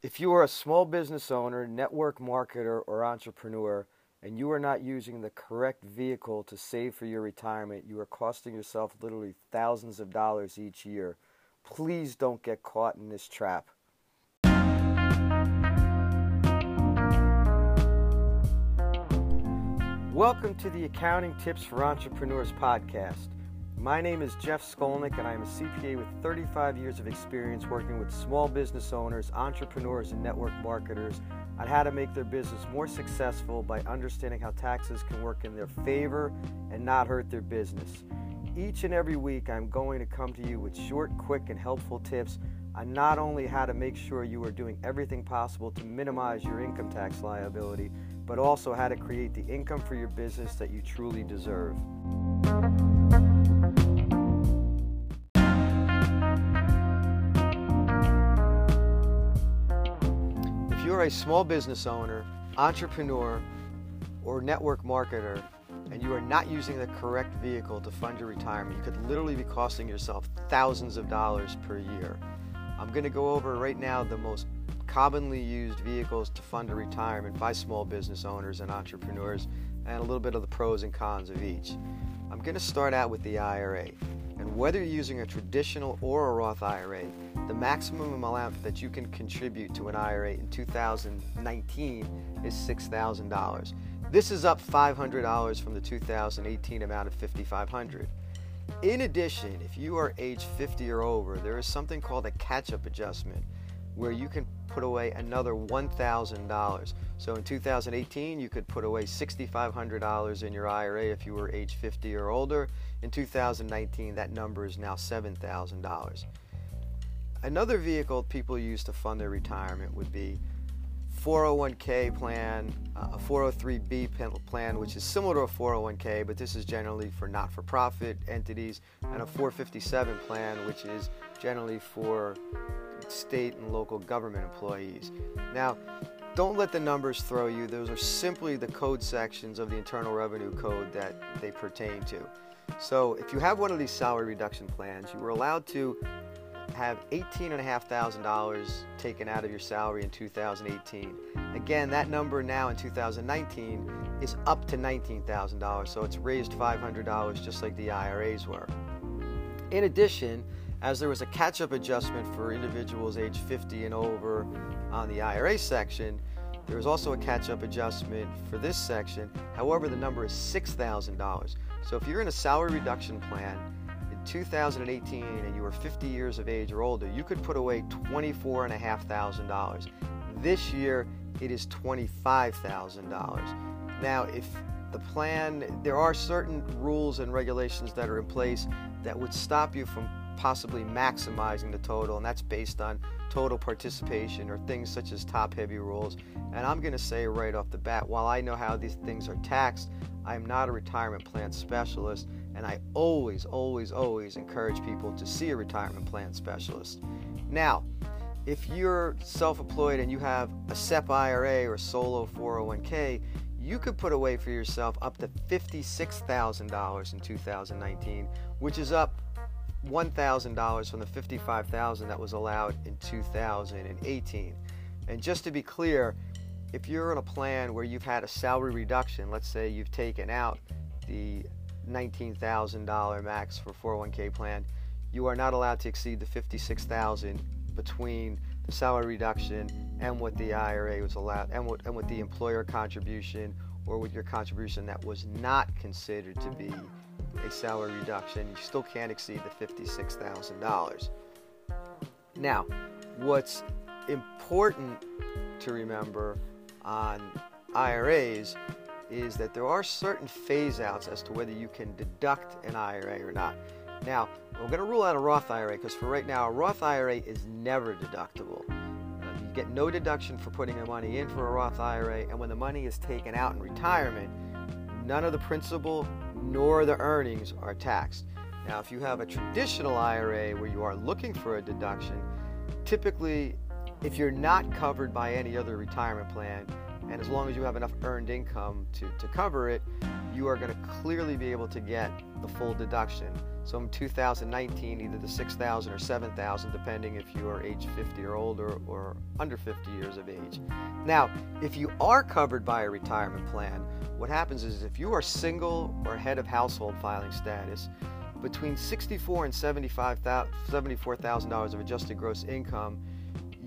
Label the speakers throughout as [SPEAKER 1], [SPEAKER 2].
[SPEAKER 1] If you are a small business owner, network marketer, or entrepreneur, and you are not using the correct vehicle to save for your retirement, you are costing yourself literally thousands of dollars each year. Please don't get caught in this trap. Welcome to the Accounting Tips for Entrepreneurs podcast. My name is Jeff Skolnick, and I am a CPA with 35 years of experience working with small business owners, entrepreneurs, and network marketers on how to make their business more successful by understanding how taxes can work in their favor and not hurt their business. Each and every week, I'm going to come to you with short, quick, and helpful tips on not only how to make sure you are doing everything possible to minimize your income tax liability, but also how to create the income for your business that you truly deserve. You're a small business owner, entrepreneur, or network marketer, and you are not using the correct vehicle to fund your retirement, you could literally be costing yourself thousands of dollars per year. I'm going to go over right now the most commonly used vehicles to fund a retirement by small business owners and entrepreneurs, and a little bit of the pros and cons of each. I'm going to start out with the IRA. And whether you're using a traditional or a Roth IRA, the maximum amount that you can contribute to an IRA in 2019 is $6,000. This is up $500 from the 2018 amount of $5,500. In addition, if you are age 50 or over, there is something called a catch up adjustment where you can put away another $1,000. So in 2018, you could put away $6,500 in your IRA if you were age 50 or older. In 2019, that number is now $7,000. Another vehicle people use to fund their retirement would be 401k plan, uh, a 403b plan, which is similar to a 401k, but this is generally for not for profit entities, and a 457 plan, which is generally for state and local government employees. Now, don't let the numbers throw you. Those are simply the code sections of the Internal Revenue Code that they pertain to. So, if you have one of these salary reduction plans, you were allowed to have $18,500 taken out of your salary in 2018. Again, that number now in 2019 is up to $19,000, so it's raised $500 just like the IRAs were. In addition, as there was a catch up adjustment for individuals age 50 and over on the IRA section, there was also a catch up adjustment for this section. However, the number is $6,000. So if you're in a salary reduction plan in 2018 and you were 50 years of age or older, you could put away $24,500. This year, it is $25,000. Now, if the plan, there are certain rules and regulations that are in place that would stop you from possibly maximizing the total, and that's based on total participation or things such as top heavy rules. And I'm going to say right off the bat, while I know how these things are taxed, I'm not a retirement plan specialist, and I always, always, always encourage people to see a retirement plan specialist. Now, if you're self employed and you have a SEP IRA or solo 401k, you could put away for yourself up to $56,000 in 2019, which is up $1,000 from the 55,000 that was allowed in 2018. And just to be clear, if you're in a plan where you've had a salary reduction, let's say you've taken out the $19,000 max for 401k plan, you are not allowed to exceed the 56,000 between the salary reduction and what the IRA was allowed and what and what the employer contribution or with your contribution that was not considered to be a salary reduction, you still can't exceed the $56,000. Now, what's important to remember on IRAs is that there are certain phase outs as to whether you can deduct an IRA or not. Now, we're going to rule out a Roth IRA because for right now, a Roth IRA is never deductible. Uh, you get no deduction for putting the money in for a Roth IRA, and when the money is taken out in retirement, none of the principal nor the earnings are taxed. Now, if you have a traditional IRA where you are looking for a deduction, typically, if you're not covered by any other retirement plan, and as long as you have enough earned income to, to cover it, you are going to clearly be able to get the full deduction. So in 2019, either the 6,000 or 7,000, depending if you are age 50 or older or under 50 years of age. Now, if you are covered by a retirement plan, what happens is if you are single or head of household filing status, between 64 and 75, $74,000 of adjusted gross income,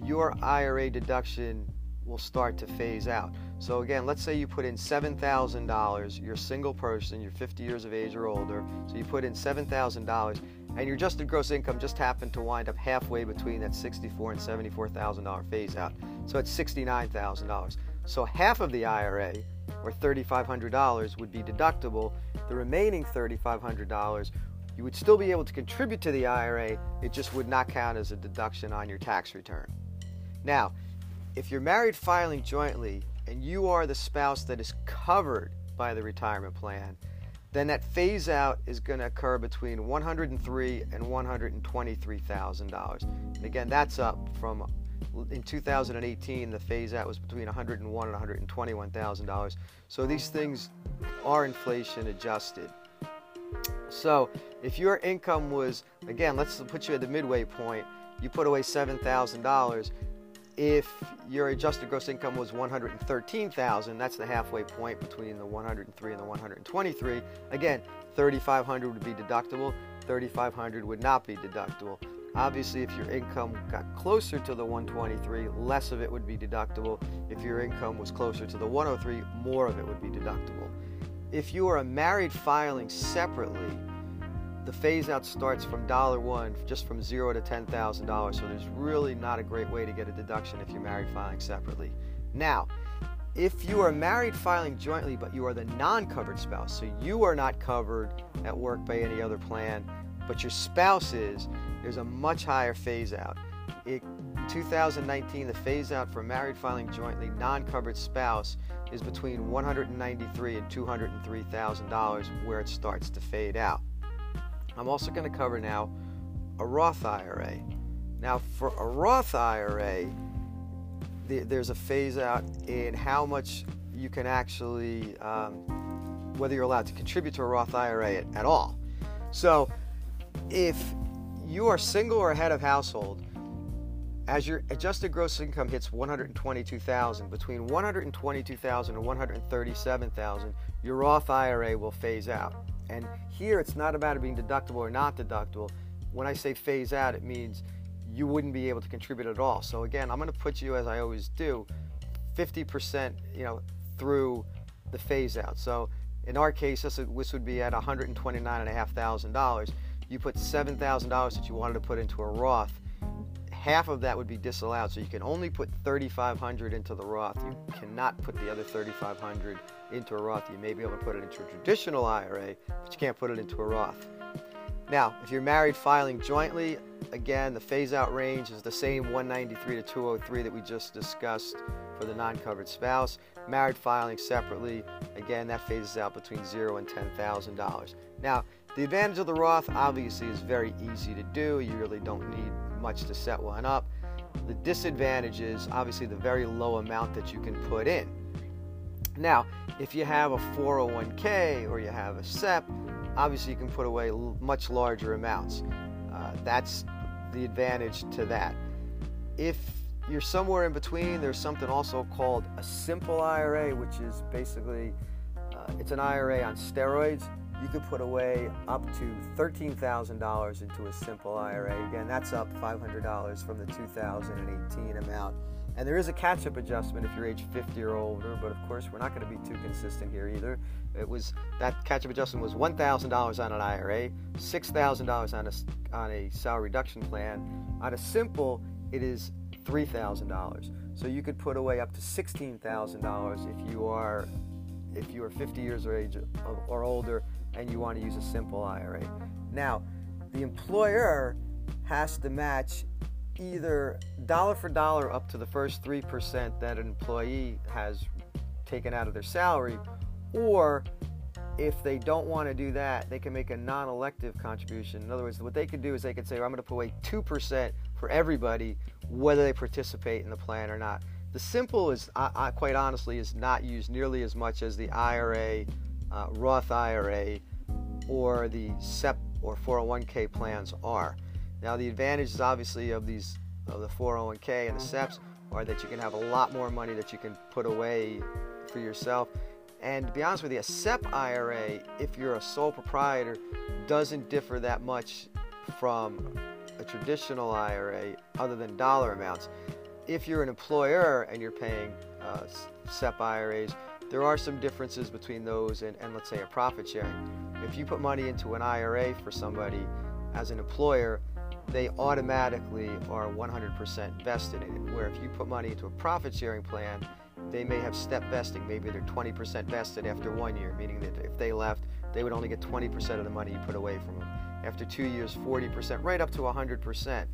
[SPEAKER 1] your IRA deduction will start to phase out. So again, let's say you put in $7,000, you're a single person, you're 50 years of age or older, so you put in $7,000 and your adjusted gross income just happened to wind up halfway between that 64 and $74,000 phase out. So it's $69,000. So half of the IRA, or $3,500, would be deductible. The remaining $3,500 you would still be able to contribute to the IRA, it just would not count as a deduction on your tax return. Now, if you're married filing jointly and you are the spouse that is covered by the retirement plan, then that phase out is going to occur between 103 and 123 thousand dollars. And again, that's up from in 2018 the phase out was between 101 and 121 thousand dollars. So these things are inflation adjusted. So if your income was again, let's put you at the midway point. You put away seven thousand dollars if your adjusted gross income was 113,000, that's the halfway point between the 103 and the 123. Again, 3,500 would be deductible, 3,500 would not be deductible. Obviously, if your income got closer to the 123, less of it would be deductible. If your income was closer to the 103, more of it would be deductible. If you are a married filing separately, the phase out starts from dollar one, just from zero to ten thousand dollars. So there's really not a great way to get a deduction if you're married filing separately. Now, if you are married filing jointly, but you are the non-covered spouse, so you are not covered at work by any other plan, but your spouse is, there's a much higher phase out. It, 2019, the phase out for married filing jointly non-covered spouse is between 193 and 203 thousand dollars, where it starts to fade out. I'm also going to cover now a Roth IRA. Now, for a Roth IRA, there's a phase out in how much you can actually, um, whether you're allowed to contribute to a Roth IRA at, at all. So, if you are single or head of household, as your adjusted gross income hits 122,000, between 122,000 and 137,000, your Roth IRA will phase out. And here it's not about it being deductible or not deductible. When I say phase out, it means you wouldn't be able to contribute at all. So again, I'm going to put you as I always do, 50%, you know, through the phase out. So in our case, this, this would be at $129,500. You put $7,000 that you wanted to put into a Roth half of that would be disallowed. So you can only put 3,500 into the Roth. You cannot put the other 3,500 into a Roth. You may be able to put it into a traditional IRA, but you can't put it into a Roth. Now, if you're married filing jointly, again, the phase out range is the same 193 to 203 that we just discussed for the non-covered spouse. Married filing separately, again, that phases out between zero and $10,000. Now, the advantage of the Roth obviously is very easy to do. You really don't need much to set one up. The disadvantage is obviously the very low amount that you can put in. Now, if you have a 401k or you have a SEP, obviously you can put away much larger amounts. Uh, that's the advantage to that. If you're somewhere in between, there's something also called a simple IRA, which is basically uh, it's an IRA on steroids you could put away up to $13,000 into a simple IRA. Again, that's up $500 from the 2018 amount. And there is a catch up adjustment if you're age 50 or older, but of course, we're not going to be too consistent here either. It was that catch up adjustment was $1,000 on an IRA, $6,000 on a, on a salary reduction plan. On a simple, it is $3,000. So you could put away up to $16,000 if you are if you are 50 years or age or older and you want to use a simple IRA. Now, the employer has to match either dollar for dollar up to the first 3% that an employee has taken out of their salary, or if they don't want to do that, they can make a non elective contribution. In other words, what they could do is they could say, well, I'm going to put away 2% for everybody, whether they participate in the plan or not. The simple is, I, I, quite honestly, is not used nearly as much as the IRA uh, Roth IRA or the SEP or 401k plans are. Now, the advantages obviously of these of the 401k and the SEPs are that you can have a lot more money that you can put away for yourself. And to be honest with you, a SEP IRA, if you're a sole proprietor, doesn't differ that much from a traditional IRA other than dollar amounts. If you're an employer and you're paying uh, SEP IRAs, there are some differences between those and, and let's say a profit sharing. If you put money into an IRA for somebody as an employer, they automatically are 100% vested in it. Where if you put money into a profit sharing plan, they may have step vesting. Maybe they're 20% vested after one year, meaning that if they left, they would only get 20% of the money you put away from them. After two years, 40%, right up to 100%.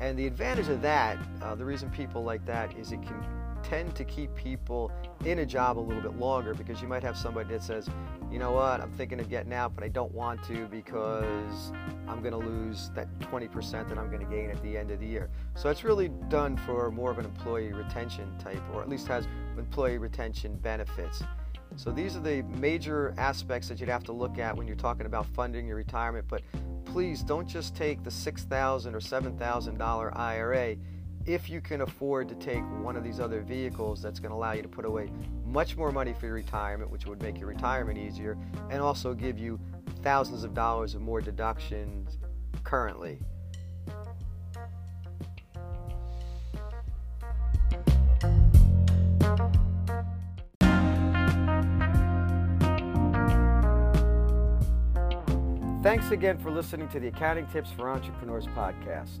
[SPEAKER 1] And the advantage of that, uh, the reason people like that is it can tend to keep people in a job a little bit longer because you might have somebody that says, you know what, I'm thinking of getting out, but I don't want to because I'm going to lose that 20% that I'm going to gain at the end of the year. So it's really done for more of an employee retention type, or at least has employee retention benefits. So these are the major aspects that you'd have to look at when you're talking about funding your retirement. But please don't just take the 6,000 or $7,000 IRA if you can afford to take one of these other vehicles that's going to allow you to put away much more money for your retirement, which would make your retirement easier, and also give you thousands of dollars of more deductions currently. Thanks again for listening to the Accounting Tips for Entrepreneurs podcast.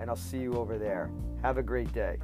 [SPEAKER 1] and I'll see you over there. Have a great day.